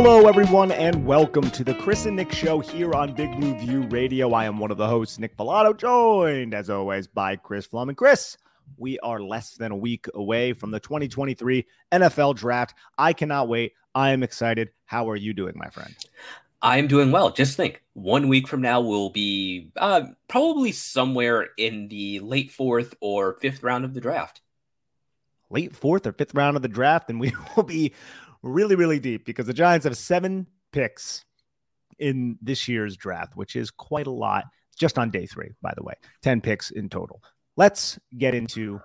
Hello, everyone, and welcome to the Chris and Nick Show here on Big Blue View Radio. I am one of the hosts, Nick Falato, joined as always by Chris Pflum. And Chris, we are less than a week away from the 2023 NFL Draft. I cannot wait. I am excited. How are you doing, my friend? I'm doing well. Just think, one week from now, we'll be uh, probably somewhere in the late fourth or fifth round of the draft. Late fourth or fifth round of the draft, and we will be really, really deep because the Giants have seven picks in this year's draft, which is quite a lot just on day three, by the way. 10 picks in total. Let's get into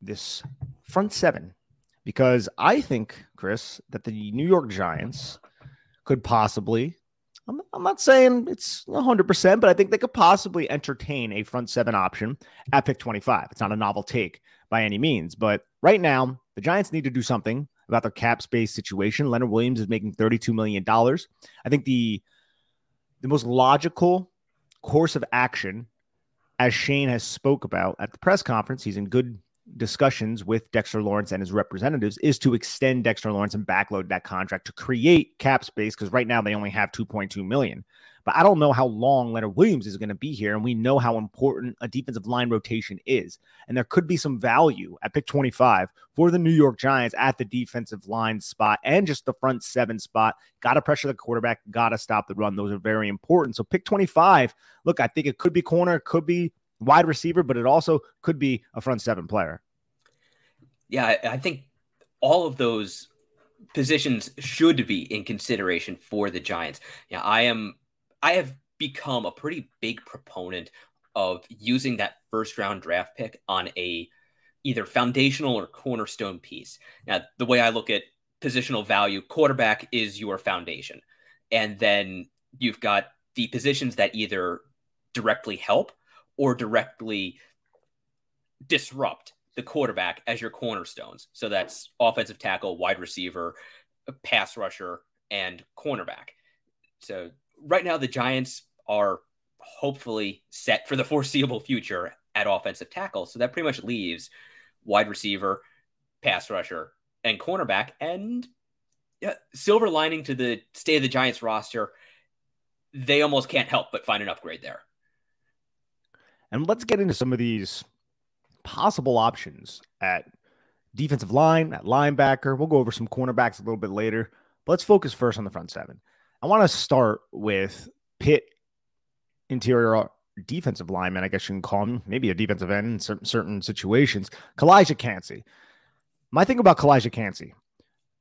this front seven because I think, Chris, that the New York Giants could possibly, I'm, I'm not saying it's 100%, but I think they could possibly entertain a front seven option at pick 25. It's not a novel take by any means, but right now, the Giants need to do something about their cap space situation. Leonard Williams is making $32 million. I think the the most logical course of action, as Schoen has spoke about at the press conference, he's in good discussions with Dexter Lawrence and his representatives, is to extend Dexter Lawrence and backload that contract to create cap space because right now they only have 2.2 million. But I don't know how long Leonard Williams is going to be here. And we know how important a defensive line rotation is. And there could be some value at pick 25 for the New York Giants at the defensive line spot and just the front seven spot. Got to pressure the quarterback, got to stop the run. Those are very important. So pick 25, look, I think it could be corner, it could be wide receiver, but it also could be a front seven player. Yeah, I think all of those positions should be in consideration for the Giants. Yeah, I am I have become a pretty big proponent of using that first round draft pick on a either foundational or cornerstone piece. Now, the way I look at positional value, quarterback is your foundation. And then you've got the positions that either directly help or directly disrupt the quarterback as your cornerstones. So that's offensive tackle, wide receiver, pass rusher, and cornerback. So right now the Giants are hopefully set for the foreseeable future at offensive tackle. So that pretty much leaves wide receiver, pass rusher, and cornerback. And yeah, silver lining to the state of the Giants roster, they almost can't help but find an upgrade there. And let's get into some of these possible options at defensive line, at linebacker. We'll go over some cornerbacks a little bit later. But let's focus first on the front seven. I want to start with Pitt interior defensive lineman, I guess you can call him, maybe a defensive end in certain, certain situations. Calijah Kancey. My thing about Calijah Kancey,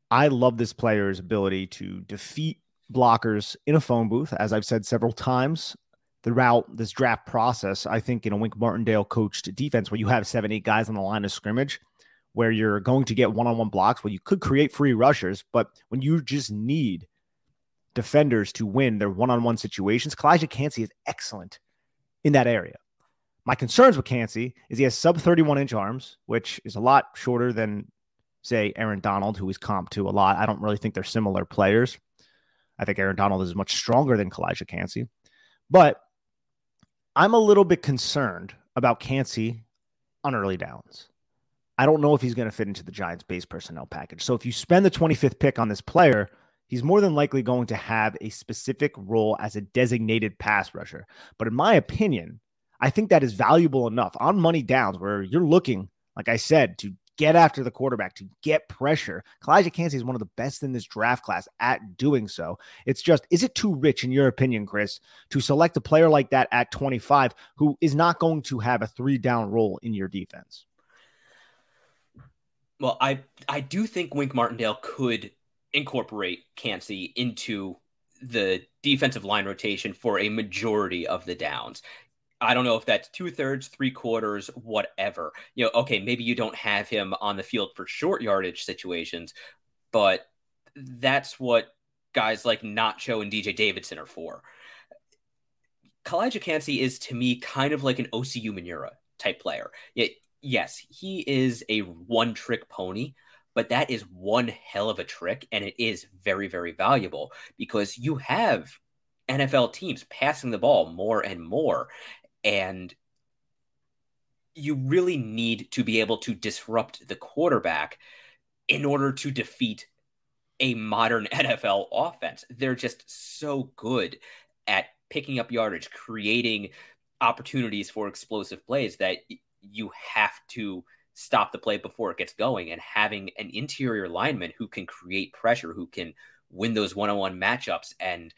I love this player's ability to defeat blockers in a phone booth, as I've said several times throughout this draft process. I think in a Wink Martindale coached defense where you have seven, eight guys on the line of scrimmage, where you're going to get one on one blocks, where you could create free rushers, but when you just need defenders to win their one-on-one situations. Calijah Kancey is excellent in that area. My concerns with Kancey is he has sub 31 inch arms, which is a lot shorter than, say, Aaron Donald, who is comped to a lot. I don't really think they're similar players. I think Aaron Donald is much stronger than Calijah Kancey. But I'm a little bit concerned about Kancey on early downs. I don't know if he's going to fit into the Giants base personnel package. So if you spend the 25th pick on this player – he's more than likely going to have a specific role as a designated pass rusher. But in my opinion, I think that is valuable enough on money downs where you're looking, like I said, to get after the quarterback, to get pressure. Calijah Kancey is one of the best in this draft class at doing so. It's just, is it too rich, in your opinion, Chris, to select a player like that at 25 who is not going to have a three down role in your defense? Well, I I do think Wink Martindale could incorporate Kancey into the defensive line rotation for a majority of the downs. I don't know if that's two thirds, three quarters, whatever. You know, okay, maybe you don't have him on the field for short yardage situations, but that's what guys like Nacho and DJ Davidson are for. Calijah Kancey is to me kind of like an Osi Umenyiora type player. yes, he is a one trick pony, but that is one hell of a trick. And it is very, very valuable because you have NFL teams passing the ball more and more. And you really need to be able to disrupt the quarterback in order to defeat a modern NFL offense. They're just so good at picking up yardage, creating opportunities for explosive plays that you have to stop the play before it gets going and having an interior lineman who can create pressure, who can win those one-on-one matchups and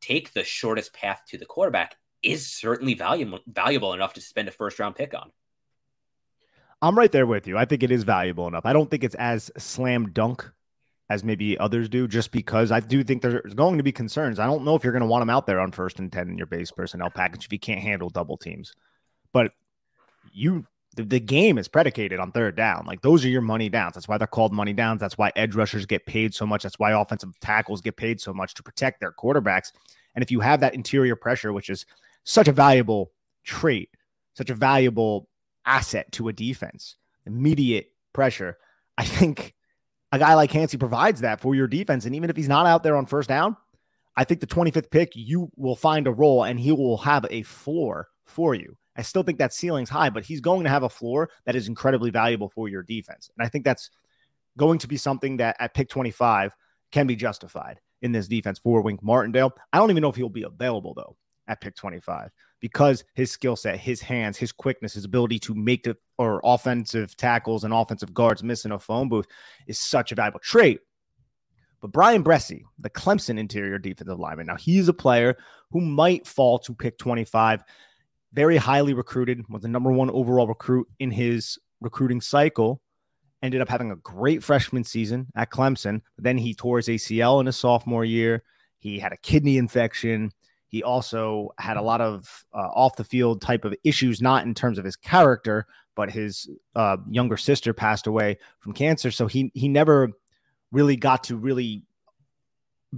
take the shortest path to the quarterback is certainly valuable valuable enough to spend a first round pick on. I'm right there with you. I think it is valuable enough. I don't think it's as slam dunk as maybe others do, just because I do think there's going to be concerns. I don't know if you're going to want him out there on first and 10 in your base personnel package if he can't handle double teams. But you, the, the game is predicated on third down. Like those are your money downs. That's why they're called money downs. That's why edge rushers get paid so much. That's why offensive tackles get paid so much to protect their quarterbacks. And if you have that interior pressure, which is such a valuable trait, such a valuable asset to a defense. Immediate pressure. I think a guy like Kancey provides that for your defense. And even if he's not out there on first down, I think the 25th pick, you will find a role and he will have a floor for you. I still think that ceiling's high, but he's going to have a floor that is incredibly valuable for your defense. And I think that's going to be something that at pick 25 can be justified in this defense for Wink Martindale. I don't even know if he'll be available though at pick 25 because his skill set, his hands, his quickness, his ability to make the or offensive tackles and offensive guards miss in a phone booth is such a valuable trait. But Bryan Bresee, the Clemson interior defensive lineman, now he's a player who might fall to pick 25. Very highly recruited, was the number one overall recruit in his recruiting cycle. Ended up having a great freshman season at Clemson. Then he tore his ACL in his sophomore year. He had a kidney infection. He also had a lot of uh, off the field type of issues, not in terms of his character, but his uh, younger sister passed away from cancer. So he he never really got to really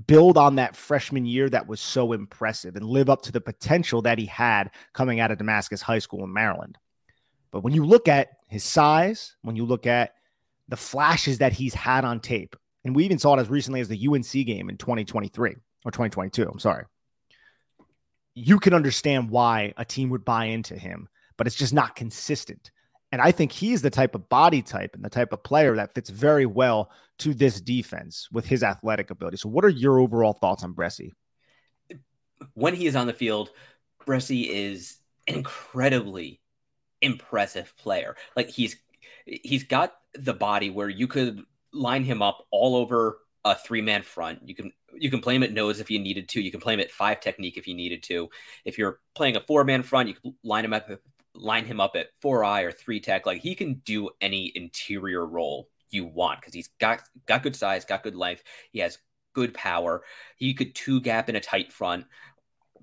build on that freshman year that was so impressive and live up to the potential that he had coming out of Damascus High School in Maryland. But when you look at his size, when you look at the flashes that he's had on tape, and we even saw it as recently as the UNC game in 2023 or 2022, I'm sorry you can understand why a team would buy into him, but it's just not consistent. And I think he's the type of body type and the type of player that fits very well to this defense with his athletic ability. So, what are your overall thoughts on Bresee? When he is on the field, Bresee is an incredibly impressive player. Like he's he's got the body where you could line him up all over a three man front. You can you can play him at nose if you needed to. You can play him at five technique if you needed to. If you're playing a four man front, you can line him up line him up at four eye or three tech. Like he can do any interior role you want because he's got got good size, got good length. He has good power. He could two gap in a tight front,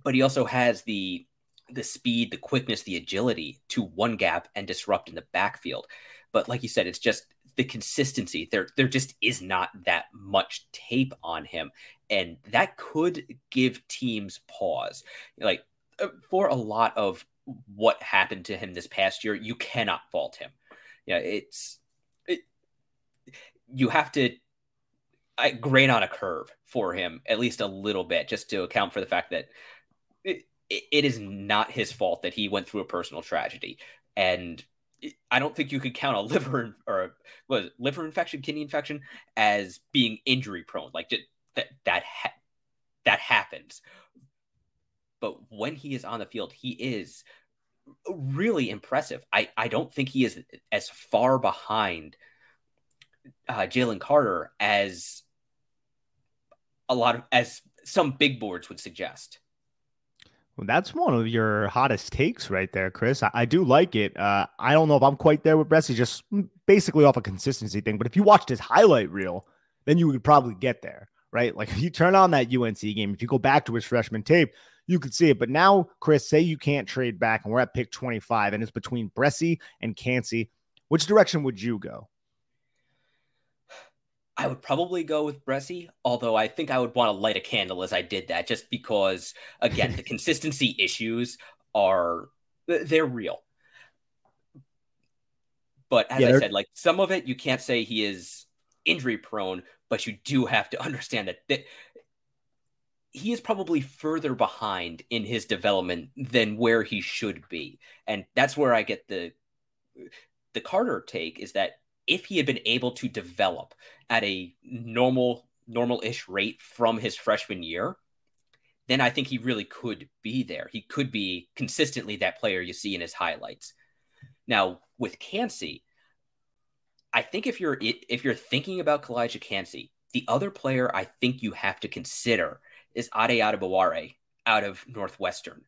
but he also has the the speed, the quickness, the agility to one gap and disrupt in the backfield. But like you said, it's just the consistency. There, there just is not that much tape on him, and that could give teams pause. Like uh, for a lot of what happened to him this past year, you cannot fault him. Yeah, it's it, you have to I, grade on a curve for him at least a little bit, just to account for the fact that it, it is not his fault that he went through a personal tragedy, and I don't think you could count a liver or was liver infection, kidney infection as being injury prone. Like that that ha- that happens. But when he is on the field, he is really impressive. I I don't think he is as far behind uh, Jalen Carter as a lot of as some big boards would suggest. That's one of your hottest takes right there, Chris. I, I do like it. Uh, I don't know if I'm quite there with Bresee, just basically off a consistency thing. But if you watched his highlight reel, then you would probably get there, right? Like if you turn on that UNC game, if you go back to his freshman tape, you could see it. But now, Chris, say you can't trade back and we're at pick 25 and it's between Bresee and Kancey. Which direction would you go? I would probably go with Bresee, although I think I would want to light a candle as I did that, just because again the consistency issues are uh, they're real. But as yeah, I said, like some of it you can't say he is injury prone, but you do have to understand that, that he is probably further behind in his development than where he should be. And that's where I get the the Carter take is that if he had been able to develop at a normal normal-ish rate from his freshman year, then I think he really could be there. He could be consistently that player you see in his highlights. Now with Kancey, I think if you're if you're thinking about Calijah Kancey, the other player I think you have to consider is Ade Adebawore out of Northwestern.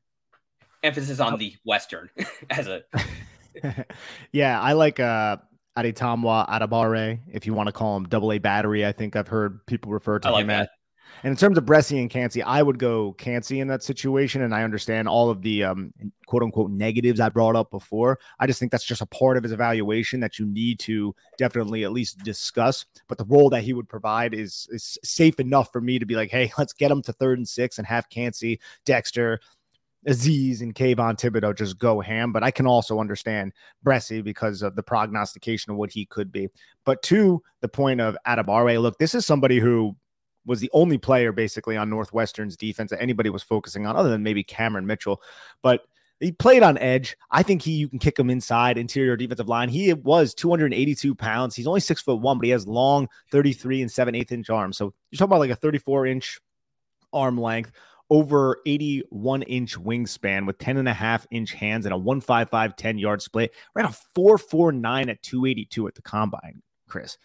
Emphasis on the Western as a. yeah, I like uh Adetomiwa Adebawore, if you want to call him double A battery. I think I've heard people refer to like him that. as. And in terms of Bresee and Kancey, I would go Kancey in that situation. And I understand all of the um, quote unquote negatives I brought up before. I just think that's just a part of his evaluation that you need to definitely at least discuss. But the role that he would provide is, is safe enough for me to be like, hey, let's get him to third and six and have Kancey, Dexter, Azeez and Kayvon Thibodeaux just go ham, but I can also understand Bresee because of the prognostication of what he could be. But to the point of Adebawore, look, this is somebody who was the only player basically on Northwestern's defense that anybody was focusing on, other than maybe Cameron Mitchell. But he played on edge. I think he you can kick him inside interior defensive line. He was 282 pounds. He's only six foot one, but he has long 33 and 7 8 inch arms. So you're talking about like a 34 inch arm length over 81 inch wingspan with 10 and a half inch hands and a 155 10 yard split. Ran a 449 at 282 at the combine, Chris.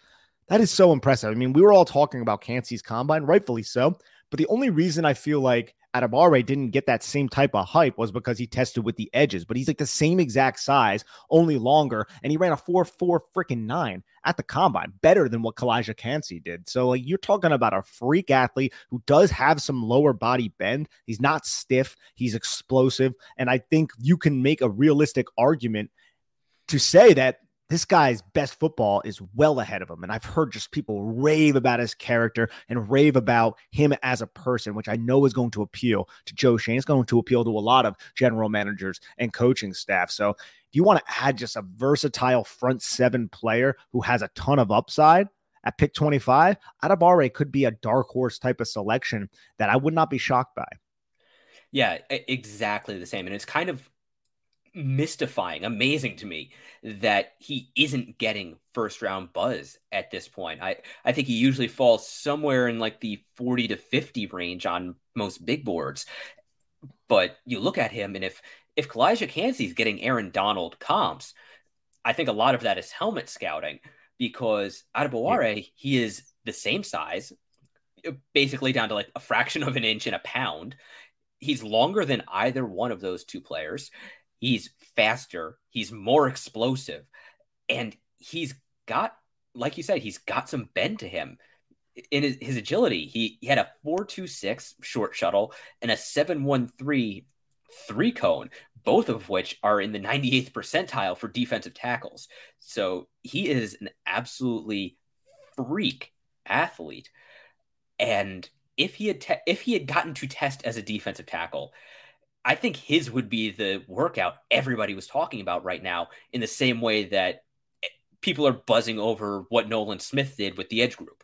That is so impressive. I mean, we were all talking about Kancey's combine, rightfully so. But the only reason I feel like Adebawore didn't get that same type of hype was because he tested with the edges, but he's like the same exact size, only longer, and he ran a 4 4 freaking 9 at the combine, better than what Calijah Kancey did. So, like, you're talking about a freak athlete who does have some lower body bend. He's not stiff, he's explosive. And I think you can make a realistic argument to say that this guy's best football is well ahead of him. And I've heard just people rave about his character and rave about him as a person, which I know is going to appeal to Joe Schoen. It's going to appeal to a lot of general managers and coaching staff. So if you want to add just a versatile front seven player who has a ton of upside, at pick 25, Adebawore could be a dark horse type of selection that I would not be shocked by. Yeah, exactly the same. And it's kind of mystifying, amazing to me that he isn't getting first round buzz at this point. I, I think he usually falls somewhere in like the 40 to 50 range on most big boards. But you look at him, and if if Kalijah Calijah is getting Aaron Donald comps, I think a lot of that is helmet scouting because Adebawore, yeah. he is the same size, basically down to like a fraction of an inch and a pound. He's longer than either one of those two players. He's faster, he's more explosive, and he's got, like you said, he's got some bend to him. In his, his agility, he, he had a 426 short shuttle and a 713 three cone, both of which are in the 98th percentile for defensive tackles. So he is an absolutely freak athlete. And if he had te- if he had gotten to test as a defensive tackle, I think his would be the workout everybody was talking about right now, in the same way that eh, people are buzzing over what Nolan Smith did with the edge group.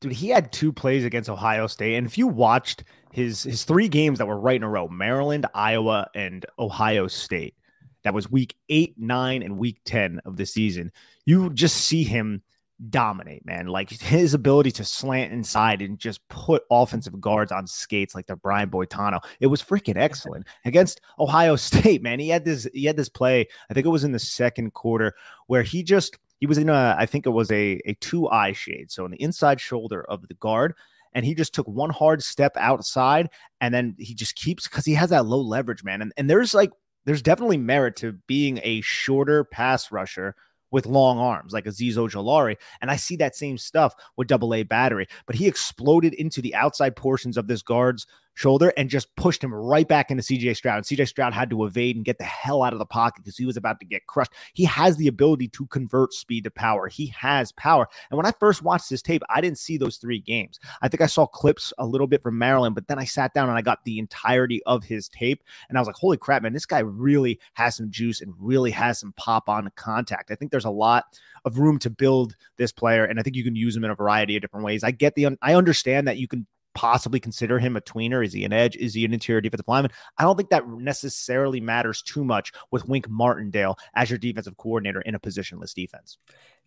Dude, he had two plays against Ohio State, and if you watched his his three games that were right in a row, Maryland, Iowa, and Ohio State, that was week eight, nine, and week ten of the season. You just see him dominate, man. Like his ability to slant inside and just put offensive guards on skates like the Brian Boitano. It was freaking excellent against Ohio State, man. He had this he had this play, I think it was in the second quarter, where he just he was in a I think it was a a two eye shade, so on the inside shoulder of the guard. and he just took one hard step outside, and then he just keeps because he has that low leverage, man. And and there's like there's definitely merit to being a shorter pass rusher with long arms like Azeez Ojulari. And I see that same stuff with double A battery, but he exploded into the outside portions of this guard's shoulder and just pushed him right back into CJ Stroud. And CJ Stroud had to evade and get the hell out of the pocket because he was about to get crushed. He has the ability to convert speed to power. He has power. And when I first watched this tape, I didn't see those three games. I think I saw clips a little bit from Maryland, but then I sat down and I got the entirety of his tape. And I was like, holy crap, man, this guy really has some juice and really has some pop on contact. I think there's a lot of room to build this player. And I think you can use him in a variety of different ways. I get the, I understand that you can possibly consider him a tweener? Is he an edge? Is he an interior defensive lineman? I don't think that necessarily matters too much with Wink Martindale as your defensive coordinator in a positionless defense.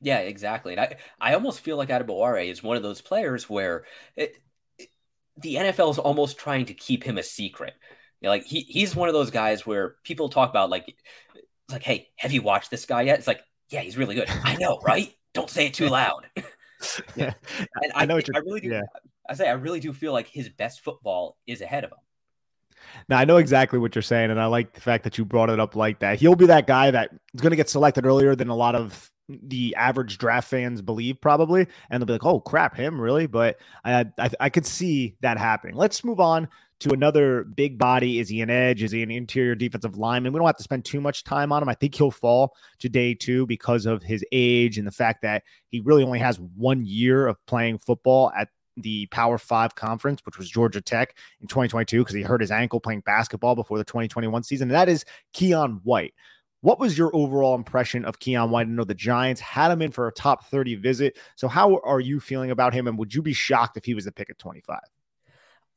Yeah, exactly. And I, I almost feel like Adebawore is one of those players where it, it, the NFL is almost trying to keep him a secret. You know, like he, he's one of those guys where people talk about like, like, hey, have you watched this guy yet? It's like, yeah, he's really good. I know, right? Don't say it too loud. yeah, and I, I know. I really do. Yeah. I say I really do feel like his best football is ahead of him. Now I know exactly what you're saying, and I like the fact that you brought it up like that. He'll be that guy that is going to get selected earlier than a lot of the average draft fans believe, probably, and they'll be like, "Oh crap, him really?" But I, I, I could see that happening. Let's move on to another big body. Is he an edge? Is he an interior defensive lineman? We don't have to spend too much time on him. I think he'll fall to day two because of his age and the fact that he really only has one year of playing football at the Power Five conference, which was Georgia Tech in 2022, because he hurt his ankle playing basketball before the 2021 season. And that is Keion White. What was your overall impression of Keion White? I know the Giants had him in for a top 30 visit. So, how are you feeling about him? And would you be shocked if he was the pick at 25?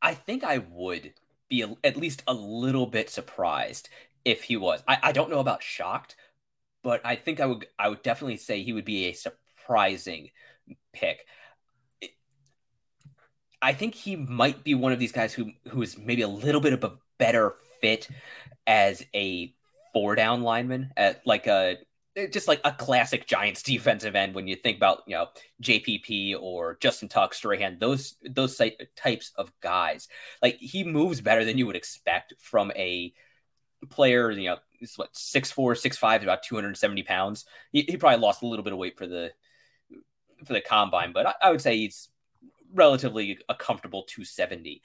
I think I would be a, at least a little bit surprised if he was. I, I don't know about shocked, but I think I would I would definitely say he would be a surprising pick. I think he might be one of these guys who who is maybe a little bit of a better fit as a four down lineman at like a eh, just like a classic Giants defensive end when you think about you know JPP or Justin Tuck Strahan those those types of guys. Like he moves better than you would expect from a player you know it's what six four six five about 270 pounds. He, he probably lost a little bit of weight for the for the combine but I, I would say he's relatively a comfortable 270.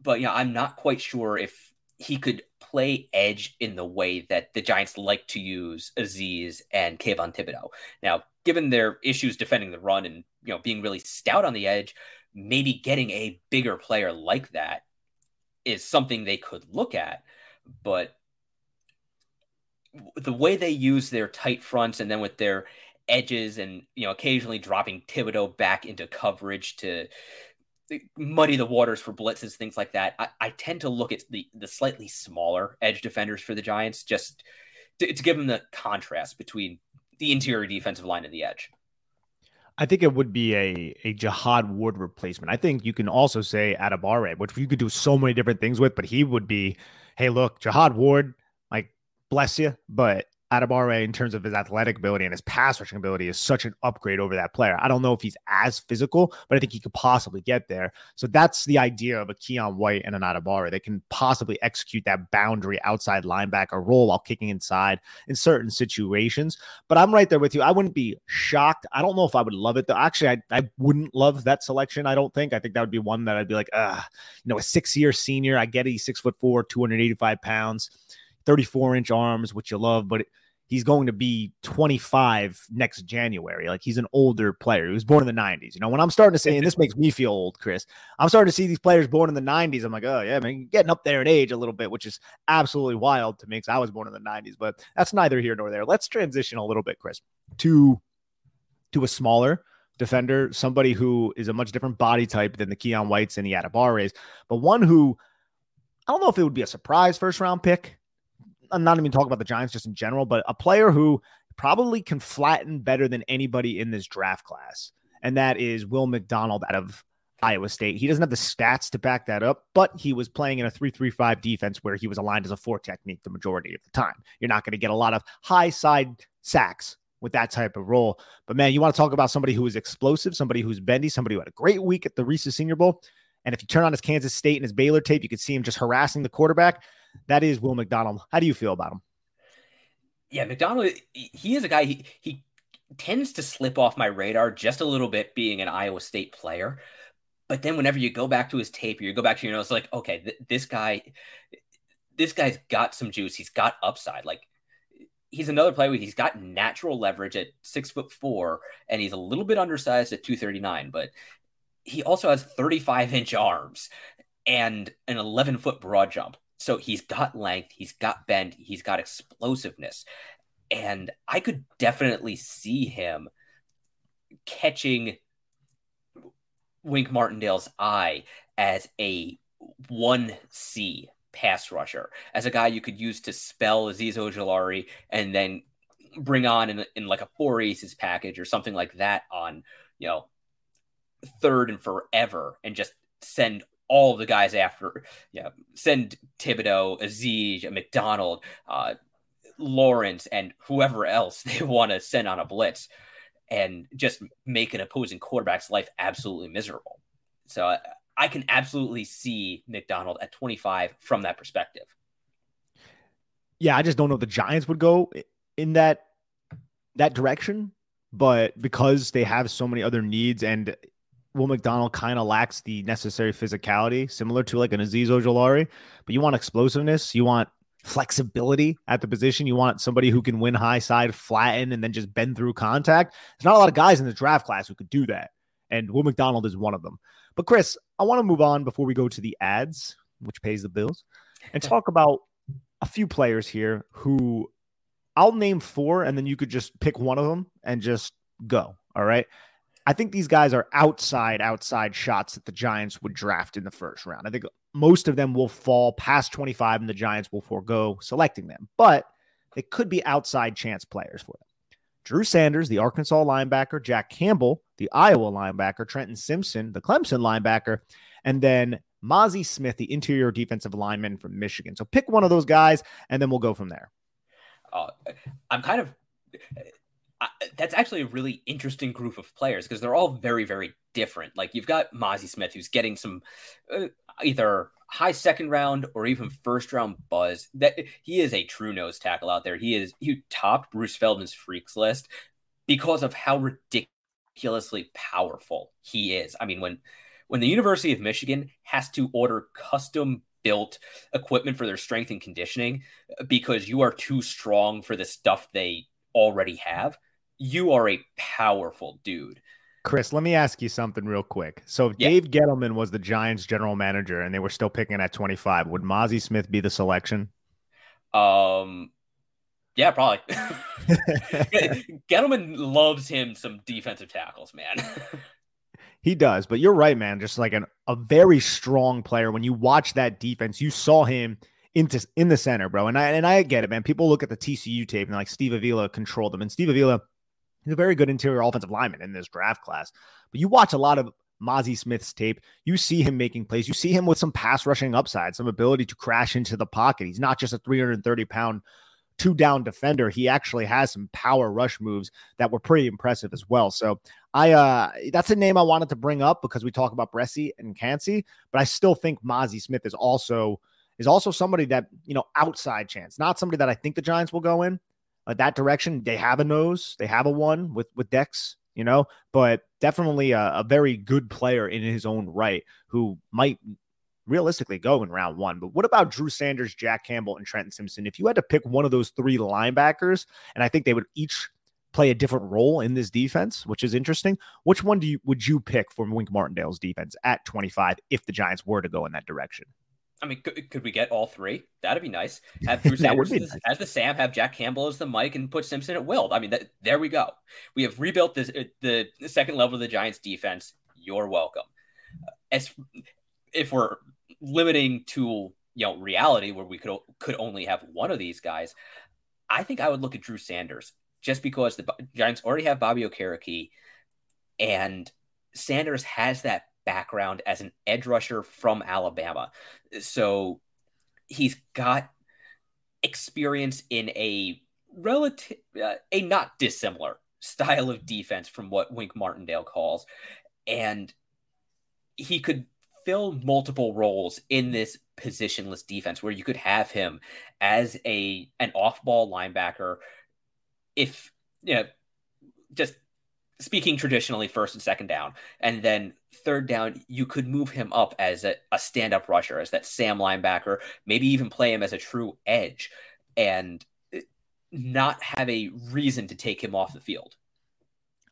But yeah, I'm not quite sure if he could play edge in the way that the Giants like to use Azeez and Kayvon Thibodeaux. Now, given their issues defending the run and you know being really stout on the edge, maybe getting a bigger player like that is something they could look at. But the way they use their tight fronts and then with their edges and you know occasionally dropping Thibodeaux back into coverage to eh, muddy the waters for blitzes, things like that. I, I tend to look at the the slightly smaller edge defenders for the Giants just to, to give them the contrast between the interior defensive line and the edge. I think it would be a a Jihad Ward replacement. I think you can also say Adebawore, which you could do so many different things with, but he would be, hey, look, Jihad Ward, like bless you, but Adebawore in terms of his athletic ability and his pass rushing ability is such an upgrade over that player. I don't know if he's as physical, but I think he could possibly get there. So that's the idea of a Keion White and an Adebawore. They can possibly execute that boundary outside linebacker role while kicking inside in certain situations. But I'm right there with you. I wouldn't be shocked. I don't know if I would love it though. Actually, I, I wouldn't love that selection. I don't think. I think that would be one that I'd be like, uh, you know, a six year senior. I get it. He's six foot four, 285 pounds. 34 inch arms, which you love, but he's going to be 25 next January. Like he's an older player. He was born in the 90s. You know, when I'm starting to say, and this makes me feel old, Chris, I'm starting to see these players born in the 90s. I'm like, oh, yeah, man, getting up there in age a little bit, which is absolutely wild to me because I was born in the 90s, but that's neither here nor there. Let's transition a little bit, Chris, to to a smaller defender, somebody who is a much different body type than the Keion Whites and the Adebawores, but one who I don't know if it would be a surprise first round pick. I'm not even talking about the Giants just in general, but a player who probably can flatten better than anybody in this draft class. And that is Will McDonald out of Iowa State. He doesn't have the stats to back that up, but he was playing in a 3-3-5 defense where he was aligned as a four technique the majority of the time. You're not going to get a lot of high side sacks with that type of role. But man, you want to talk about somebody who is explosive, somebody who's bendy, somebody who had a great week at the Reese's Senior Bowl. And if you turn on his Kansas State and his Baylor tape, you could see him just harassing the quarterback. That is Will McDonald. How do you feel about him? Yeah, McDonald, he is a guy, he, he tends to slip off my radar just a little bit being an Iowa State player. But then whenever you go back to his tape, or you go back to your notes, like, okay, th- this guy, this guy's got some juice. He's got upside. Like he's another player. He's got natural leverage at six foot four, and he's a little bit undersized at 239, but he also has 35 inch arms and an 11 foot broad jump. So he's got length, he's got bend, he's got explosiveness. And I could definitely see him catching Wink Martindale's eye as a 1C pass rusher, as a guy you could use to spell Azeez Ojulari and then bring on in, in like a four aces package or something like that on, you know, third and forever and just send all the guys after, yeah, send Thibodeaux, Azeez, McDonald, uh, Lawrence, and whoever else they want to send on a blitz and just make an opposing quarterback's life absolutely miserable. So I can absolutely see McDonald at 25 from that perspective. Yeah, I just don't know if the Giants would go in that that direction, but because they have so many other needs and Will McDonald kind of lacks the necessary physicality, similar to like an Azeez Ojulari, but you want explosiveness, you want flexibility at the position. You want somebody who can win high side, flatten, and then just bend through contact. There's not a lot of guys in the draft class who could do that. And Will McDonald is one of them. But Chris, I want to move on before we go to the ads, which pays the bills, and talk about a few players here who I'll name four, and then you could just pick one of them and just go. All right. I think these guys are outside, outside shots that the Giants would draft in the first round. I think most of them will fall past 25 and the Giants will forego selecting them, but they could be outside chance players for them. Drew Sanders, the Arkansas linebacker, Jack Campbell, the Iowa linebacker, Trenton Simpson, the Clemson linebacker, and then Mazi Smith, the interior defensive lineman from Michigan. So pick one of those guys, and then we'll go from there. Uh, I'm kind of. Uh, that's actually a really interesting group of players because they're all very, very different. Like you've got Mazi Smith, who's getting some uh, either high second round or even first round buzz. That he is a true nose tackle out there. He is he topped Bruce Feldman's freaks list because of how ridiculously powerful he is. I mean, when when the University of Michigan has to order custom built equipment for their strength and conditioning because you are too strong for the stuff they already have, you are a powerful dude. Chris, let me ask you something real quick. So, if yeah. Dave Gettleman was the Giants general manager and they were still picking at 25, would Mazi Smith be the selection? Um, yeah, probably. Gettleman loves him some defensive tackles, man. he does, but you're right, man. Just like an, a very strong player. When you watch that defense, you saw him into in the center, bro. And I and I get it, man. People look at the TCU tape and like Steve Avila controlled them, and Steve Avila is a very good interior offensive lineman in this draft class. But you watch a lot of Mazi Smith's tape, you see him making plays. You see him with some pass rushing upside, some ability to crash into the pocket. He's not just a 330 pound two down defender. He actually has some power rush moves that were pretty impressive as well. So I uh that's a name I wanted to bring up because we talk about Bresee and Kancey, but I still think Mazi Smith is also is also somebody that, you know, outside chance, not somebody that I think the Giants will go in, uh, that direction. They have a nose, they have a one with with Dex, you know, but definitely a, a very good player in his own right who might realistically go in round one. But what about Drew Sanders, Jack Campbell, and Trenton Simpson? If you had to pick one of those three linebackers, and I think they would each play a different role in this defense, which is interesting. Which one do you would you pick for Wink Martindale's defense at 25 if the Giants were to go in that direction? I mean, could, could we get all three? That'd be nice. Have Drew Sanders nice. as the Sam, have Jack Campbell as the Mike, and put Simpson at Will. I mean, that, there we go. We have rebuilt this, uh, the second level of the Giants defense. You're welcome. As if we're limiting to you know reality where we could could only have one of these guys, I think I would look at Drew Sanders just because the Giants already have Bobby Okereke, and Sanders has that background as an edge rusher from Alabama. So he's got experience in a relative uh, a not dissimilar style of defense from what Wink Martindale calls, and he could fill multiple roles in this positionless defense where you could have him as a an off-ball linebacker if you know just speaking traditionally first and second down and then third down you could move him up as a, a stand-up rusher as that sam linebacker maybe even play him as a true edge and eh, not have a reason to take him off the field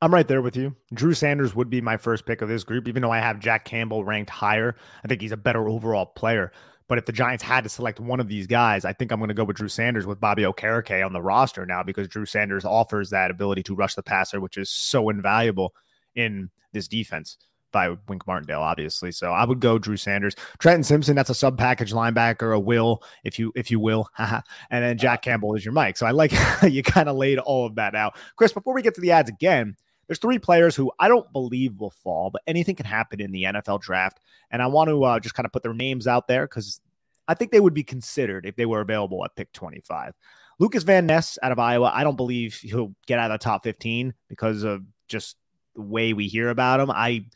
I'm right there with you. Drew Sanders would be my first pick of this group, even though I have Jack Campbell ranked higher. I think he's a better overall player. But if the Giants had to select one of these guys, I think I'm going to go with Drew Sanders with Bobby Okereke on the roster now because Drew Sanders offers that ability to rush the passer, which is so invaluable in this defense by Wink Martindale, obviously. So I would go Drew Sanders, Trenton Simpson. That's a sub package linebacker, a will, if you if you will, and then Jack Campbell is your Mike. So I like you kind of laid all of that out, Chris. Before we get to the ads again, there's three players who I don't believe will fall, but anything can happen in the NFL draft. And I want to uh, just kind of put their names out there because I think they would be considered if they were available at pick 25. Lucas Van Ness out of Iowa, I don't believe he'll get out of the top 15 because of just the way we hear about him. I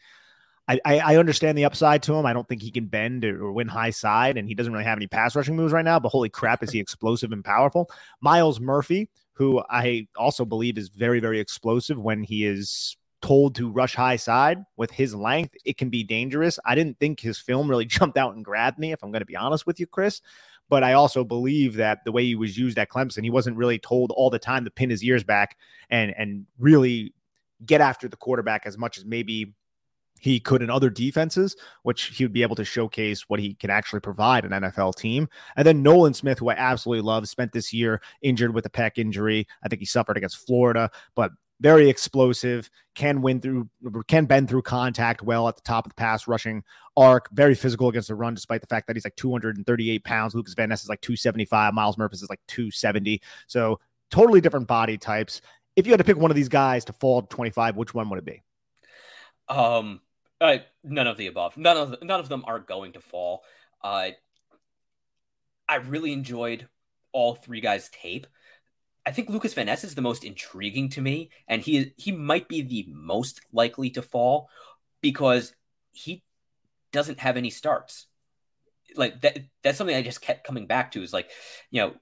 I, I understand the upside to him. I don't think he can bend or win high side, and he doesn't really have any pass rushing moves right now. But holy crap, is he explosive and powerful? Myles Murphy, who I also believe is very, very explosive when he is told to rush high side with his length, it can be dangerous. I didn't think his film really jumped out and grabbed me, if I'm going to be honest with you, Chris. But I also believe that the way he was used at Clemson, he wasn't really told all the time to pin his ears back and and really get after the quarterback as much as maybe he could in other defenses, which he would be able to showcase what he can actually provide an NFL team. And then Nolan Smith, who I absolutely love, spent this year injured with a pec injury. I think he suffered against Florida, but very explosive, can win through, can bend through contact well at the top of the pass rushing arc, very physical against the run, despite the fact that he's like 238 pounds. Lucas Van Ness is like 275. Myles Murphy is like 270. So totally different body types. If you had to pick one of these guys to fall to 25, which one would it be? Um, uh, none of the above. None of none of them are going to fall. Uh, I really enjoyed all three guys' tape. I think Lucas Van Ness is the most intriguing to me, and he he might be the most likely to fall because he doesn't have any starts. Like that that's something I just kept coming back to is like, you know,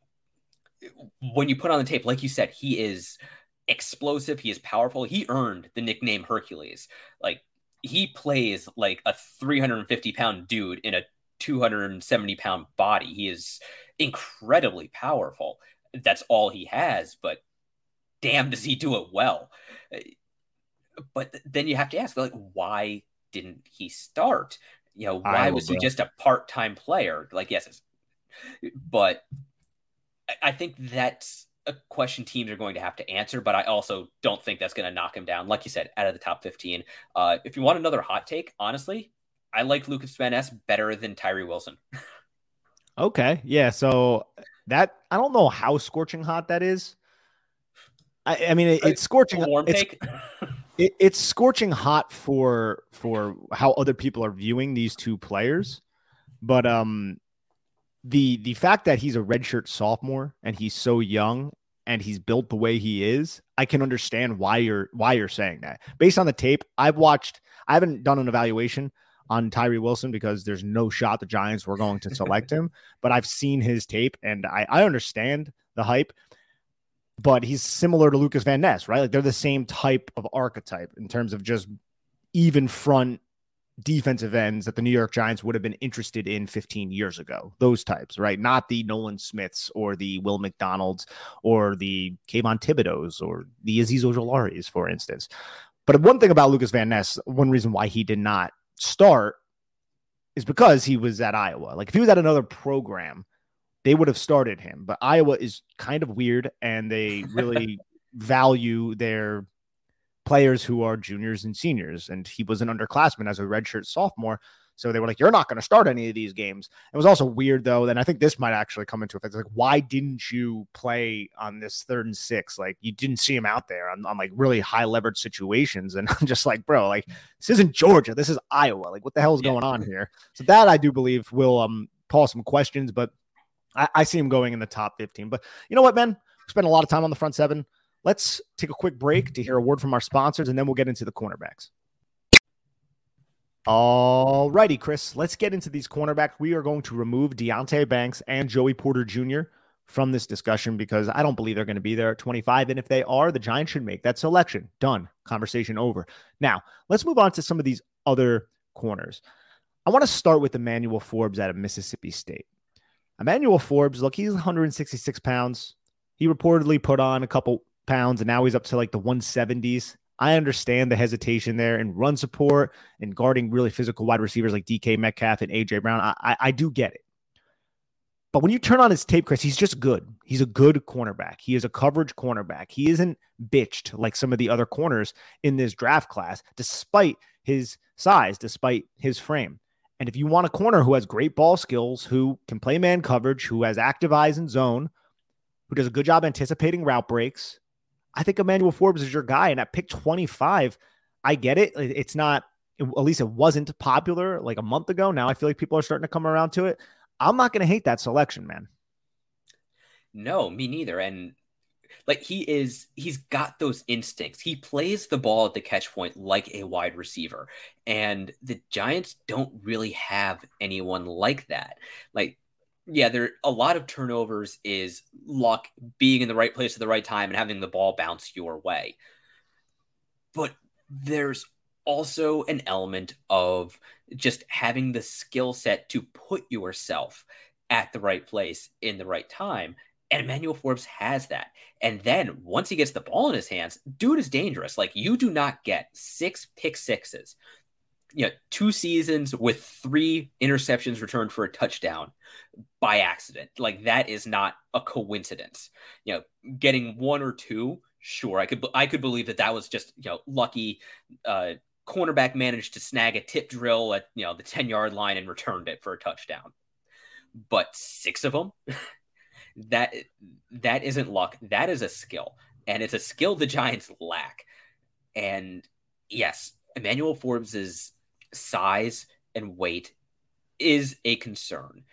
when you put on the tape, like you said, he is explosive, he is powerful. He earned the nickname Hercules. Like he plays like a 350 pound dude in a 270 pound body. He is incredibly powerful. That's all he has, but damn, does he do it well. But then you have to ask, like, why didn't he start? You know, why was he just a part time player? Like, yes, but I think that's a question teams are going to have to answer, but I also don't think that's going to knock him down. Like you said, out of the top 15. Uh, if you want another hot take, honestly, I like Lucas Van Ness better than Tyree Wilson. okay. Yeah. So that, I don't know how scorching hot that is. I, I mean, it, it's scorching. warm it's, take. it, it's scorching hot for for how other people are viewing these two players, but um, the the fact that he's a redshirt sophomore and he's so young and he's built the way he is, I can understand why you're why you're saying that. Based on the tape, I've watched. I haven't done an evaluation on Tyree Wilson because there's no shot the Giants were going to select him, but I've seen his tape and I, I understand the hype. But he's similar to Lucas Van Ness, right? Like they're the same type of archetype in terms of just even front defensive ends that the New York Giants would have been interested in 15 years ago. Those types, right? Not the Nolan Smiths or the Will McDonalds or the Kayvon Thibodeaux or the Azeez Ojulari's, for instance. But one thing about Lucas Van Ness, one reason why he did not start is because he was at Iowa. Like if he was at another program, they would have started him. But Iowa is kind of weird and they really value their players who are juniors and seniors. And he was an underclassman as a redshirt sophomore. So they were like, you're not going to start any of these games. It was also weird, though. Then I think this might actually come into effect. Like, why didn't you play on this third and six? Like, you didn't see him out there on, on like really high leverage situations. And I'm just like, bro, like, this isn't Georgia. This is Iowa. Like, what the hell is yeah. going on here? So that I do believe will um, cause some questions, but I, I see him going in the top 15. But you know what, Ben? spent a lot of time on the front seven. Let's take a quick break to hear a word from our sponsors, and then we'll get into the cornerbacks. All righty, Chris, let's get into these cornerbacks. We are going to remove Deonte Banks and Joey Porter Jr. from this discussion because I don't believe they're going to be there at 25. And if they are, the Giants should make that selection. Done. Conversation over. Now, let's move on to some of these other corners. I want to start with Emmanuel Forbes out of Mississippi State. Emmanuel Forbes, look, he's 166 pounds. He reportedly put on a couple pounds and now he's up to like the 170s. I understand the hesitation there and run support and guarding really physical wide receivers like DK Metcalf and AJ Brown. I, I, I do get it. But when you turn on his tape, Chris, he's just good. He's a good cornerback. He is a coverage cornerback. He isn't bitched like some of the other corners in this draft class, despite his size, despite his frame. And if you want a corner who has great ball skills, who can play man coverage, who has active eyes in zone, who does a good job anticipating route breaks, I think Emmanuel Forbes is your guy. And at pick 25, I get it. It's not, at least it wasn't popular like a month ago. Now I feel like people are starting to come around to it. I'm not going to hate that selection, man. No, me neither. And like he is, he's got those instincts. He plays the ball at the catch point like a wide receiver. And the Giants don't really have anyone like that. Like yeah, there a lot of turnovers is luck being in the right place at the right time and having the ball bounce your way. But there's also an element of just having the skill set to put yourself at the right place in the right time. And Emmanuel Forbes has that. And then once he gets the ball in his hands, dude is dangerous. Like you do not get six pick sixes you know, two seasons with three interceptions returned for a touchdown by accident. Like that is not a coincidence. You know, getting one or two, sure, I could I could believe that that was just you know lucky. Uh, cornerback managed to snag a tip drill at you know the ten yard line and returned it for a touchdown. But six of them, that that isn't luck. That is a skill, and it's a skill the Giants lack. And yes, Emmanuel Forbes is size and weight is a concern.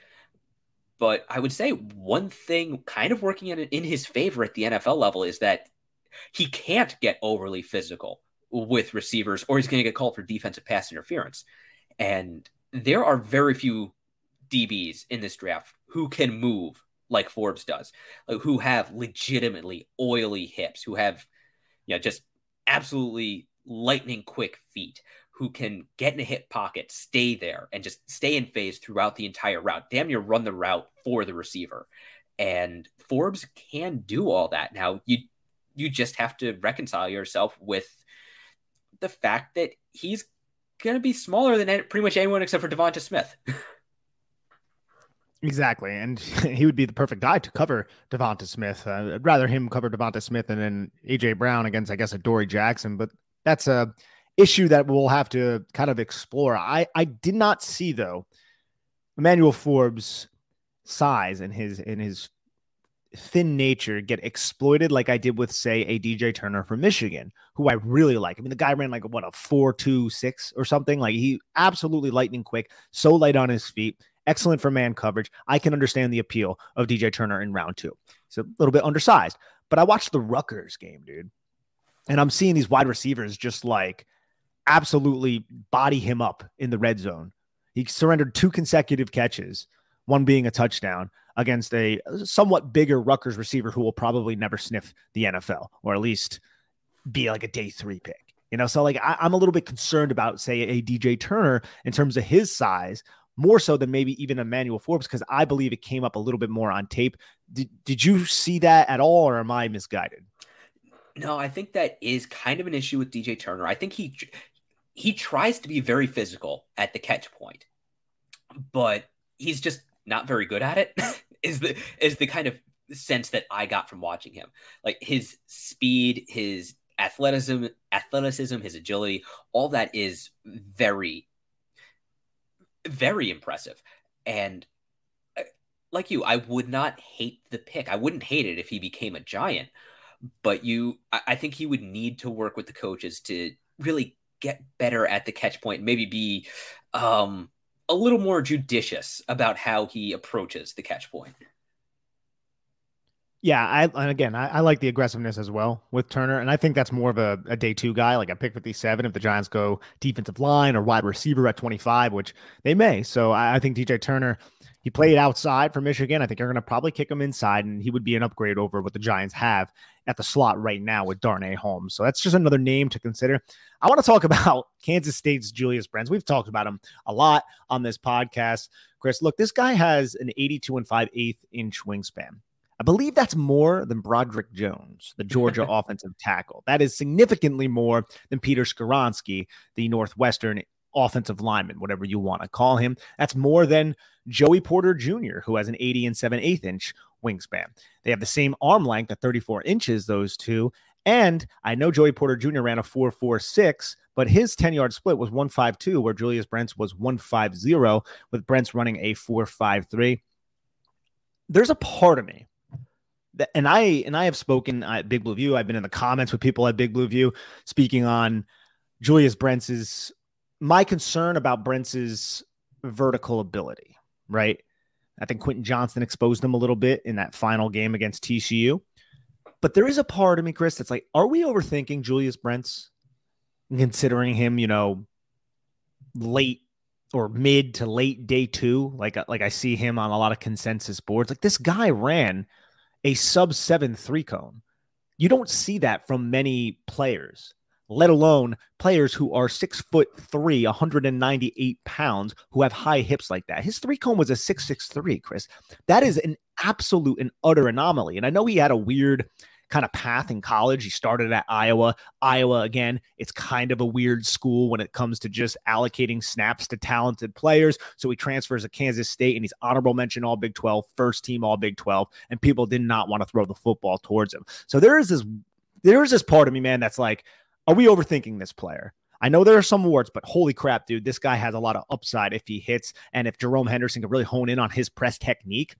But I would say one thing kind of working in, in his favor at the NFL level is that he can't get overly physical with receivers or he's going to get called for defensive pass interference. And there are very few DBs in this draft who can move like Forbes does, who have legitimately oily hips, who have, you know, just absolutely lightning quick feet, who can get in a hip pocket, stay there, and just stay in phase throughout the entire route. Damn near run the route for the receiver. And Forbes can do all that. Now you you just have to reconcile yourself with the fact that he's going to be smaller than pretty much anyone except for Devonta Smith. Exactly, and he would be the perfect guy to cover Devonta Smith. Uh, I'd rather him cover Devonta Smith than then AJ Brown against, I guess, Adoree Jackson. But that's a issue that we'll have to kind of explore. I I did not see though Emmanuel Forbes size and his in his thin nature get exploited like I did with say a DJ Turner from Michigan, who I really like. I mean, the guy ran like what a four two six or something. Like he absolutely lightning quick, so light on his feet, excellent for man coverage. I can understand the appeal of DJ Turner in round two. He's a little bit undersized, but I watched the Rutgers game, dude, and I'm seeing these wide receivers just like absolutely body him up in the red zone. He surrendered two consecutive catches, one being a touchdown against a somewhat bigger Rutgers receiver who will probably never sniff the NFL or at least be like a day three pick. You know, so like I, am a little bit concerned about, say, a DJ Turner in terms of his size, more so than maybe even Emmanuel Forbes, because I believe it came up a little bit more on tape. Did, did you see that at all, or am I misguided? No, I think that is kind of an issue with DJ Turner. I think he he tries to be very physical at the catch point, but he's just not very good at it. is the is the kind of sense that I got from watching him. Like his speed, his athleticism, athleticism, his agility, all that is very very impressive. And uh, like you, I would not hate the pick. I wouldn't hate it if he became a giant, but you I think he would need to work with the coaches to really get better at the catch point, maybe be um, a little more judicious about how he approaches the catch point. Yeah, I and again I, I, like the aggressiveness as well with Turner, and I think that's more of a, a day two guy, like a pick fifty seven. If the Giants go defensive line or wide receiver at twenty five, which they may, so I, I think DJ Turner he played outside for Michigan. I think they're going to probably kick him inside, and he would be an upgrade over what the Giants have at the slot right now with Darnay Holmes. So that's just another name to consider. I want to talk about Kansas State's Julius Brents. We've talked about him a lot on this podcast. Chris, look, this guy has an 82 and 5 eighth inch wingspan. I believe that's more than Broderick Jones, the Georgia offensive tackle. That is significantly more than Peter Skoronski, the Northwestern offensive lineman, whatever you want to call him. That's more than Joey Porter Jr., who has an 80 and 7 8 inch wingspan. They have the same arm length at 34 inches, those two. And I know Joey Porter Jr. ran a 4.46, but his 10 yard split was 1.52, where Julius Brents was 1.50, with Brents running a 4.53. There's a part of me that, and I and I have spoken at Big Blue View. I've been in the comments with people at Big Blue View speaking on Julius Brents's my concern about Brents's vertical ability, right? I think Quentin Johnston exposed them a little bit in that final game against TCU. But there is a part of me, Chris, that's like, are we overthinking Julius Brents considering him, you know, late or mid to late day two? Like, uh, like I see him on a lot of consensus boards. Like this guy ran a sub seven three cone. You don't see that from many players let alone players who are six foot three, 198 pounds, who have high hips like that. His three cone was a 663, Chris. That is an absolute and utter anomaly. And I know he had a weird kind of path in college. He started at Iowa. Iowa, again, it's kind of a weird school when it comes to just allocating snaps to talented players. So he transfers to Kansas State and he's honorable mention All Big 12, first team All Big 12, and people did not want to throw the football towards him. So there is this there is this part of me, man, that's like, are we overthinking this player? I know there are some awards, but holy crap, dude, this guy has a lot of upside if he hits. And if Jerome Henderson can really hone in on his press technique,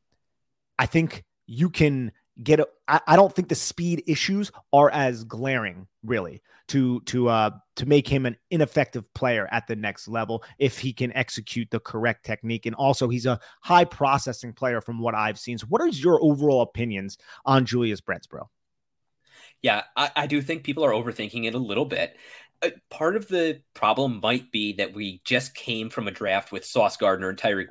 I think you can get a, I, I don't think the speed issues are as glaring really to to uh to make him an ineffective player at the next level if he can execute the correct technique and also he's a high processing player from what I've seen. So what are your overall opinions on Julius Brents? Yeah, I, I do think people are overthinking it a little bit. Uh, part of the problem might be that we just came from a draft with Sauce Gardner and Tariq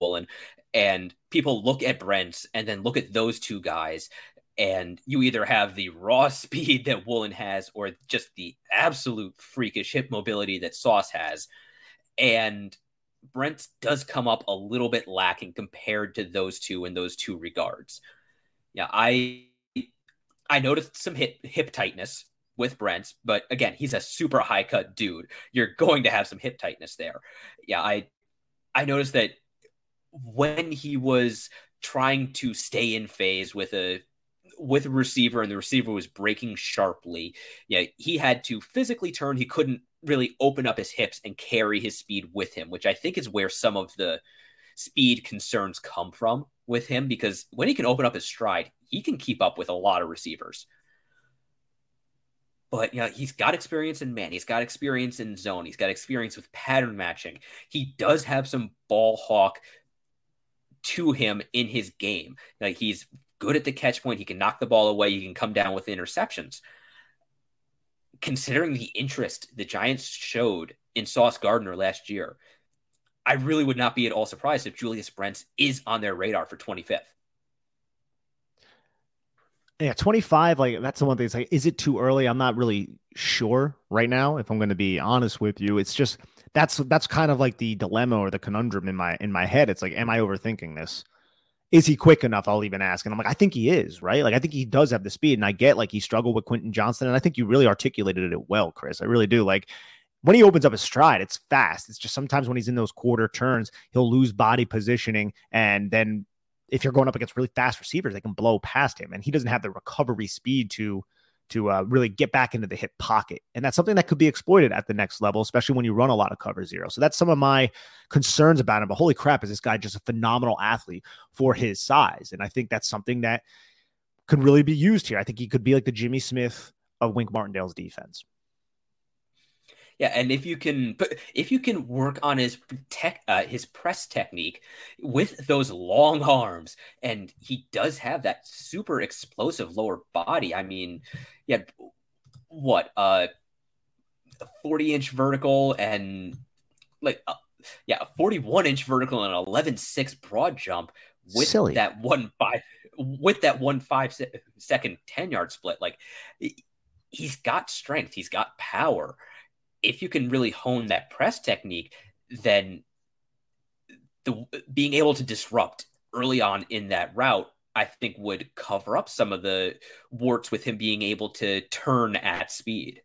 Woolen, and people look at Brent and then look at those two guys, and you either have the raw speed that Woolen has or just the absolute freakish hip mobility that Sauce has. And Brent does come up a little bit lacking compared to those two in those two regards. Yeah, I I noticed some hip hip tightness with Brent, but again, he's a super high cut dude. You're going to have some hip tightness there. Yeah, I I noticed that when he was trying to stay in phase with a with a receiver and the receiver was breaking sharply, yeah, he had to physically turn. He couldn't really open up his hips and carry his speed with him, which I think is where some of the speed concerns come from with him because when he can open up his stride, he can keep up with a lot of receivers. But yeah, he's got experience in man. He's got experience in zone. He's got experience with pattern matching. He does have some ball hawk to him in his game. Like he's good at the catch point. He can knock the ball away. He can come down with interceptions. Considering the interest the Giants showed in Sauce Gardner last year, I really would not be at all surprised if Julius Brents is on their radar for 25th. Yeah, 25, like that's the one thing. It's like, is it too early? I'm not really sure right now, if I'm gonna be honest with you. It's just that's that's kind of like the dilemma or the conundrum in my in my head. It's like, am I overthinking this? Is he quick enough? I'll even ask. And I'm like, I think he is, right? Like I think he does have the speed. And I get like he struggled with Quentin Johnston. And I think you really articulated it well, Chris. I really do. Like when he opens up his stride, it's fast. It's just sometimes when he's in those quarter turns, he'll lose body positioning. And then if you're going up against really fast receivers, they can blow past him. And he doesn't have the recovery speed to to uh, really get back into the hip pocket. And that's something that could be exploited at the next level, especially when you run a lot of cover zero. So that's some of my concerns about him. But holy crap, is this guy just a phenomenal athlete for his size? And I think that's something that could really be used here. I think he could be like the Jimmy Smith of Wink Martindale's defense Yeah, and if you can, but if you can work on his tech, uh, his press technique with those long arms, and he does have that super explosive lower body. I mean, yeah, what, uh, forty inch vertical and like, uh, yeah, forty-one inch vertical and eleven six broad jump with Silly. that one five with that one five second ten yard split. Like, he's got strength, he's got power if you can really hone that press technique, then the being able to disrupt early on in that route, I think would cover up some of the warts with him being able to turn at speed.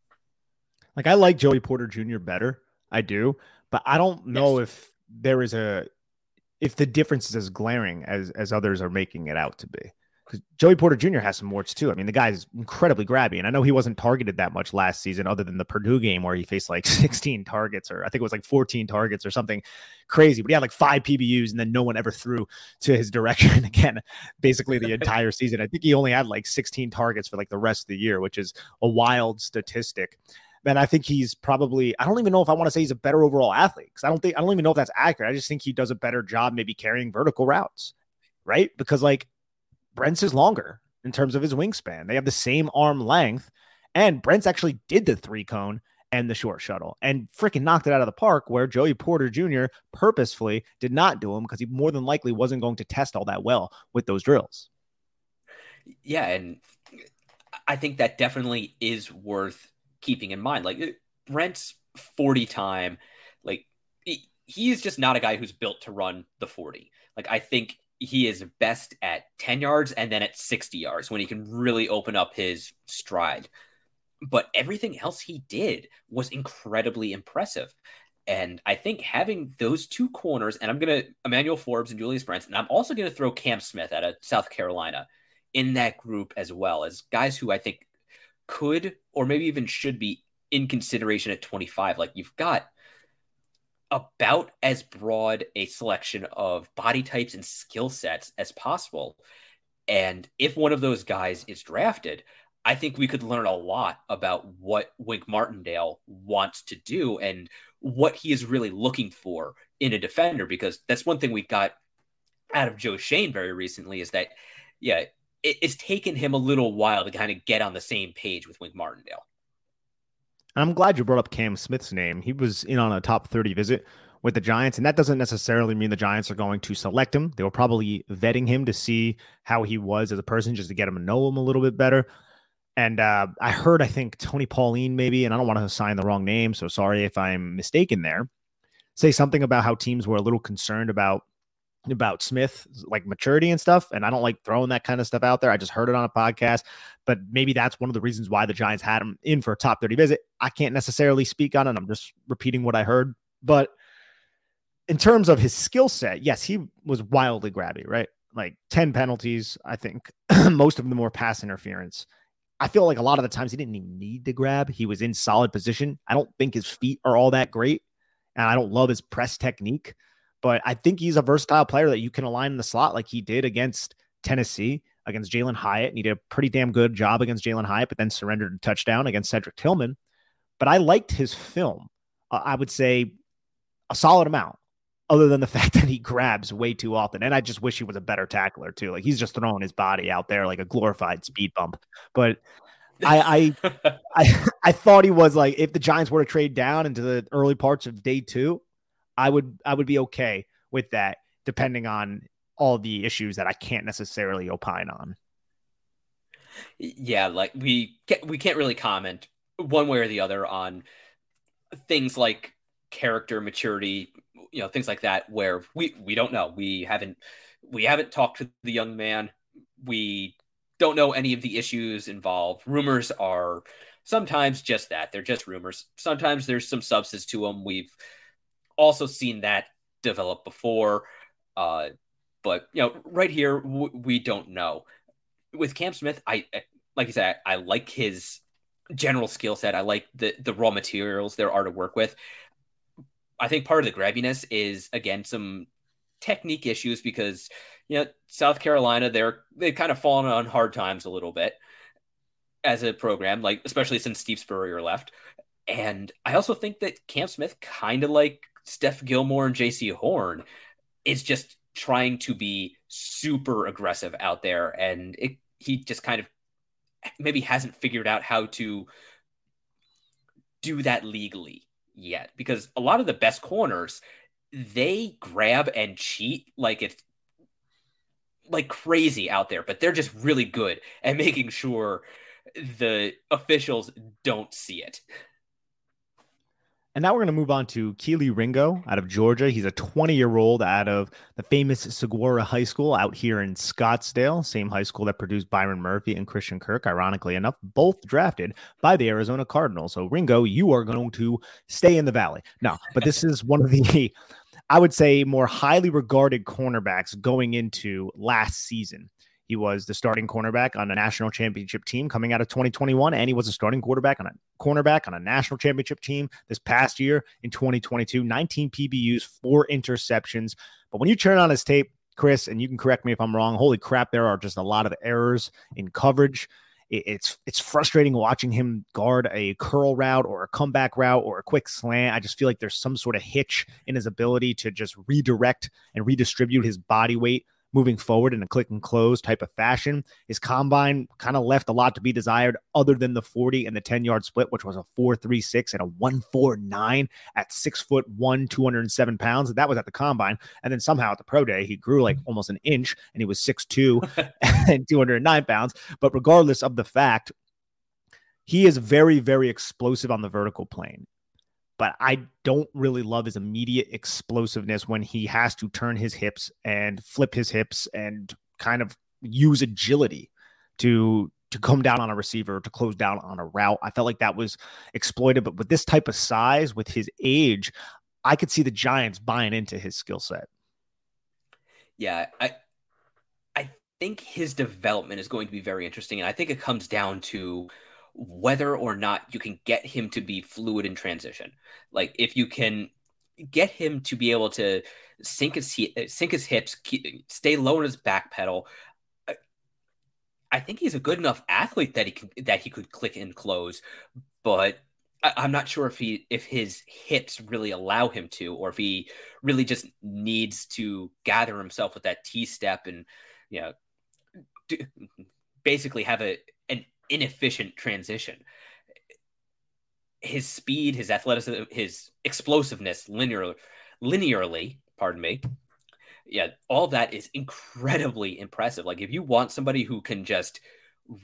Like I like Joey Porter Jr. better. I do, but I don't know yes. if there is a if the difference is as glaring as as others are making it out to be because Joey Porter Jr. has some warts too. I mean, the guy is incredibly grabby, and I know he wasn't targeted that much last season, other than the Purdue game where he faced like 16 targets, or I think it was like 14 targets or something crazy. But he had like five PBUs, and then no one ever threw to his direction again. Basically, the entire season. I think he only had like 16 targets for like the rest of the year, which is a wild statistic. And I think he's probably, I don't even know if I want to say he's a better overall athlete because I don't think, I don't even know if that's accurate. I just think he does a better job maybe carrying vertical routes, right? Because like Brent's is longer in terms of his wingspan. They have the same arm length, and Brent's actually did the three cone and the short shuttle and freaking knocked it out of the park where Joey Porter Jr. purposefully did not do them because he more than likely wasn't going to test all that well with those drills. Yeah, and I think that definitely is worth keeping in mind. Like Brent's 40 time, like he, is just not a guy who's built to run the 40. Like I think he is best at 10 yards and then at 60 yards when he can really open up his stride. But everything else he did was incredibly impressive. And I think having those two corners, and I'm going to Emmanuel Forbes and Julius Brents, and I'm also going to throw Cam Smith out of South Carolina in that group as well as guys who I think could or maybe even should be in consideration at 25. Like you've got about as broad a selection of body types and skill sets as possible. And if one of those guys is drafted, I think we could learn a lot about what Wink Martindale wants to do and what he is really looking for in a defender. Because that's one thing we got out of Joe Schoen very recently is that, yeah, it, it's taken him a little while to kind of get on the same page with Wink Martindale. I'm glad you brought up Cam Smith's name. He was in on a top 30 visit with the Giants, and that doesn't necessarily mean the Giants are going to select him. They were probably vetting him to see how he was as a person, just to get him to know him a little bit better. And uh, I heard, I think Tony Pauline maybe, and I don't want to assign the wrong name, so sorry if I'm mistaken there. Say something about how teams were a little concerned about about Smith, like maturity and stuff. And I don't like throwing that kind of stuff out there. I just heard it on a podcast, but maybe that's one of the reasons why the Giants had him in for a top 30 visit. I can't necessarily speak on it. I'm just repeating what I heard. But in terms of his skill set, yes, he was wildly grabby, right? Like 10 penalties, I think. Most of them were pass interference. I feel like a lot of the times he didn't even need to grab. He was in solid position. I don't think his feet are all that great. And I don't love his press technique but I think he's a versatile player that you can align in the slot like he did against Tennessee, against Jalin Hyatt. And he did a pretty damn good job against Jalin Hyatt, but then surrendered a touchdown against Cedric Tillman. But I liked his film. Uh, I would say a solid amount, other than the fact that he grabs way too often. And I just wish he was a better tackler too. Like he's just throwing his body out there like a glorified speed bump. But I I I, I thought he was like if the Giants were to trade down into the early parts of day two, I would I would be okay with that, depending on all the issues that I can't necessarily opine on. Yeah, like we can't, we can't really comment one way or the other on things like character maturity, you know, things like that where we we don't know. We haven't we haven't talked to the young man. We don't know any of the issues involved. Rumors are sometimes just that. They're just rumors. Sometimes there's some substance to them. We've also seen that develop before. Uh, but you know, right here w- we don't know. With Cam Smith, I like I said, I, I like his general skill set. I like the the raw materials there are to work with. I think part of the grabbiness is again some technique issues because you know South Carolina they're they've kind of fallen on hard times a little bit as a program, like especially since Steve Spurrier left. And I also think that Cam Smith, kind of like Steph Gilmore and Jaycee Horn, is just trying to be super aggressive out there. And it, he just kind of maybe hasn't figured out how to do that legally yet because a lot of the best corners they grab and cheat like it's like crazy out there but they're just really good at making sure the officials don't see it and now we're going to move on to Kelee Ringo out of Georgia. He's a 20 year old out of the famous Saguaro High School out here in Scottsdale, same high school that produced Byron Murphy and Christian Kirk, ironically enough, both drafted by the Arizona Cardinals. So, Ringo, you are going to stay in the valley. No, but this is one of the, I would say, more highly regarded cornerbacks going into last season. He was the starting cornerback on a national championship team coming out of 2021, and he was a starting quarterback on a cornerback on a national championship team this past year in 2022. 19 PBUs, four interceptions. But when you turn on his tape, Chris, and you can correct me if I'm wrong, holy crap, there are just a lot of errors in coverage. It's it's frustrating watching him guard a curl route or a comeback route or a quick slant. I just feel like there's some sort of hitch in his ability to just redirect and redistribute his body weight moving forward in a click and close type of fashion. His combine kind of left a lot to be desired other than the 40 and the 10 yard split, which was a 4.36 and a 1.49 at six foot one, 207 pounds. That was at the combine. And then somehow at the pro day, he grew like mm-hmm. almost an inch and he was 6'2 and 209 pounds. But regardless of the fact, he is very, very explosive on the vertical plane but I don't really love his immediate explosiveness when he has to turn his hips and flip his hips and kind of use agility to to come down on a receiver to close down on a route. I felt like that was exploited, but with this type of size, with his age, I could see the Giants buying into his skill set. Yeah, I I think his development is going to be very interesting, and I think it comes down to whether or not you can get him to be fluid in transition. Like if you can get him to be able to sink his uh, sink his hips, keep, stay low in his back pedal. Uh, I think he's a good enough athlete that he can that he could click and close, but I, am not sure if he if his hips really allow him to, or if he really just needs to gather himself with that T step and you know do, basically have a inefficient transition. His speed, his athleticism, his explosiveness linear, linearly, pardon me. Yeah, all that is incredibly impressive. Like if you want somebody who can just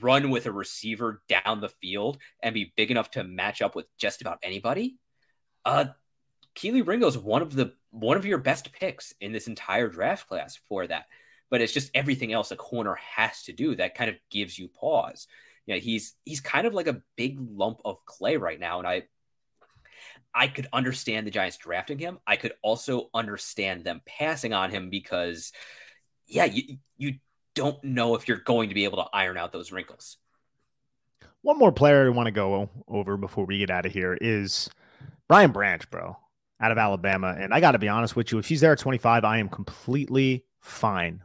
run with a receiver down the field and be big enough to match up with just about anybody, uh Ringo is one of the one of your best picks in this entire draft class for that. But it's just everything else a corner has to do that kind of gives you pause you know, he's he's kind of like a big lump of clay right now, and I I could understand the Giants drafting him. I could also understand them passing on him because, yeah, you you don't know if you're going to be able to iron out those wrinkles. One more player I want to go over before we get out of here is Brian Branch, bro, out of Alabama. And I got to be honest with you, if he's there at 25, I am completely fine.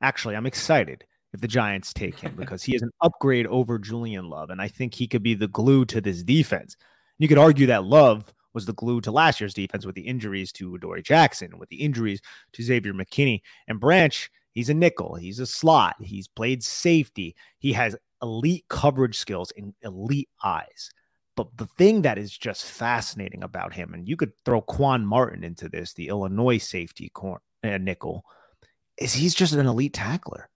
Actually, I'm excited if the Giants take him because he is an upgrade over Julian Love. And I think he could be the glue to this defense. You could argue that Love was the glue to last year's defense with the injuries to Adoree Jackson, with the injuries to Xavier McKinney. And Branch, he's a nickel, he's a slot, he's played safety, he has elite coverage skills and elite eyes. But the thing that is just fascinating about him, and you could throw Quan Martin into this, the Illinois safety corner, uh, nickel, is he's just an elite tackler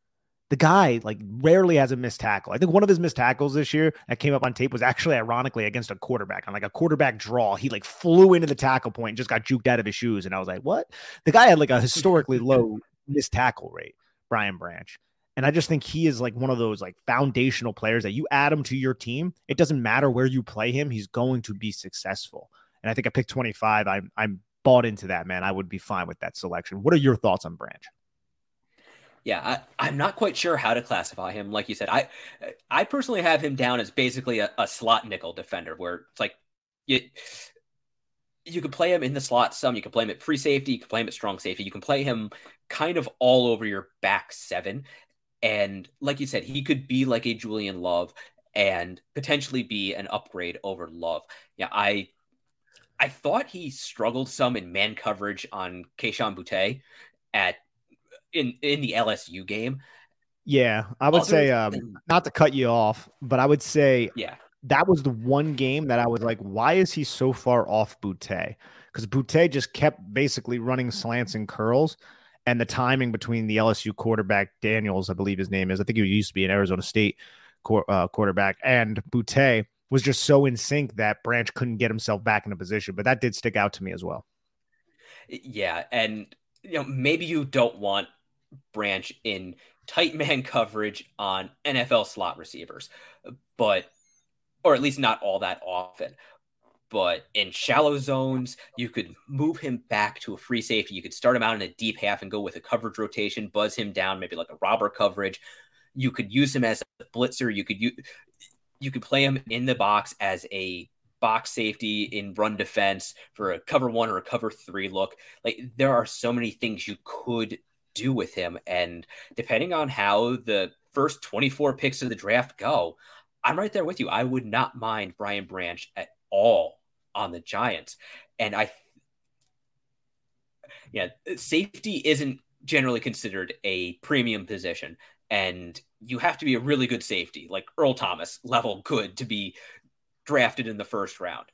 the guy like rarely has a missed tackle. I think one of his missed tackles this year that came up on tape was actually ironically against a quarterback on like a quarterback draw. He like flew into the tackle point and just got juked out of his shoes. And I was like, what? The guy had like a historically low missed tackle rate, Brian Branch. And I just think he is like one of those like foundational players that you add him to your team. It doesn't matter where you play him, he's going to be successful. And I think I picked 25. I'm I'm bought into that, man. I would be fine with that selection. What are your thoughts on Branch? Yeah, I, am not quite sure how to classify him. Like you said, I I personally have him down as basically a, a slot nickel defender, where it's like you you could play him in the slot some, you can play him at free safety, you can play him at strong safety, you can play him kind of all over your back seven. And like you said, he could be like a Julian Love and potentially be an upgrade over Love. Yeah, I I thought he struggled some in man coverage on Kayshon Boutte at in in the LSU game. Yeah, I would Other say um, not to cut you off, but I would say yeah, that was the one game that I was like, why is he so far off Boutte? Because Boutte just kept basically running slants and curls, and the timing between the LSU quarterback Daniels, I believe his name is, I think he used to be an Arizona State uh, quarterback, and Boutte was just so in sync that Branch couldn't get himself back in a position. But that did stick out to me as well. Yeah, and you know maybe you don't want Branch in tight man coverage on NFL slot receivers, but or at least not all that often. But in shallow zones, you could move him back to a free safety. You could start him out in a deep half and go with a coverage rotation, buzz him down, maybe like a robber coverage. You could use him as a blitzer. You could use, you could play him in the box as a box safety in run defense for a cover one or a cover three look. Like there are so many things you could do with him. And depending on how the first 24 picks of the draft go, I'm right there with you. I would not mind Brian Branch at all on the Giants. And I, yeah, safety isn't generally considered a premium position. And you have to be a really good safety, like Earl Thomas level good to be drafted in the first round.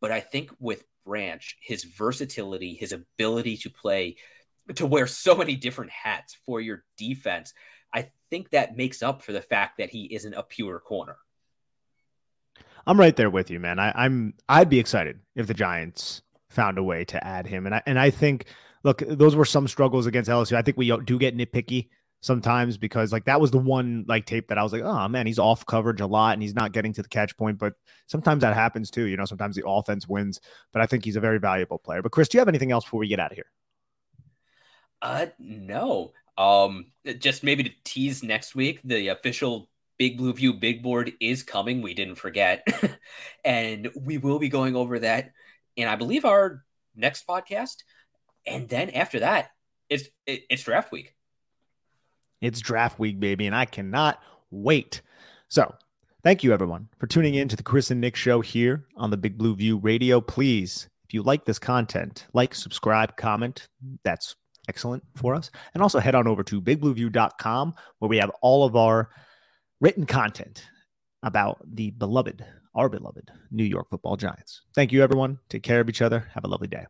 But I think with Branch, his versatility, his ability to play to wear so many different hats for your defense. I think that makes up for the fact that he isn't a pure corner. I'm right there with you, man. I, I'm I'd be excited if the Giants found a way to add him, and I and I think look, those were some struggles against LSU. I think we do get nitpicky sometimes because like that was the one like tape that I was like, oh man, he's off coverage a lot and he's not getting to the catch point. But sometimes that happens too. You know, sometimes the offense wins. But I think he's a very valuable player. But Chris, do you have anything else before we get out of here? Uh, no. Um, just maybe to tease next week, the official Big Blue View big board is coming. We didn't forget, and we will be going over that And I believe, our next podcast. And then after that, it's it, it's draft week. It's draft week, baby, and I cannot wait. So, thank you everyone for tuning in to the Chris and Nick show here on the Big Blue View Radio. Please, if you like this content, like, subscribe, comment. That's excellent for us. And also head on over to bigblueview.com where we have all of our written content about the beloved, our beloved New York football giants. Thank you, everyone. Take care of each other. Have a lovely day.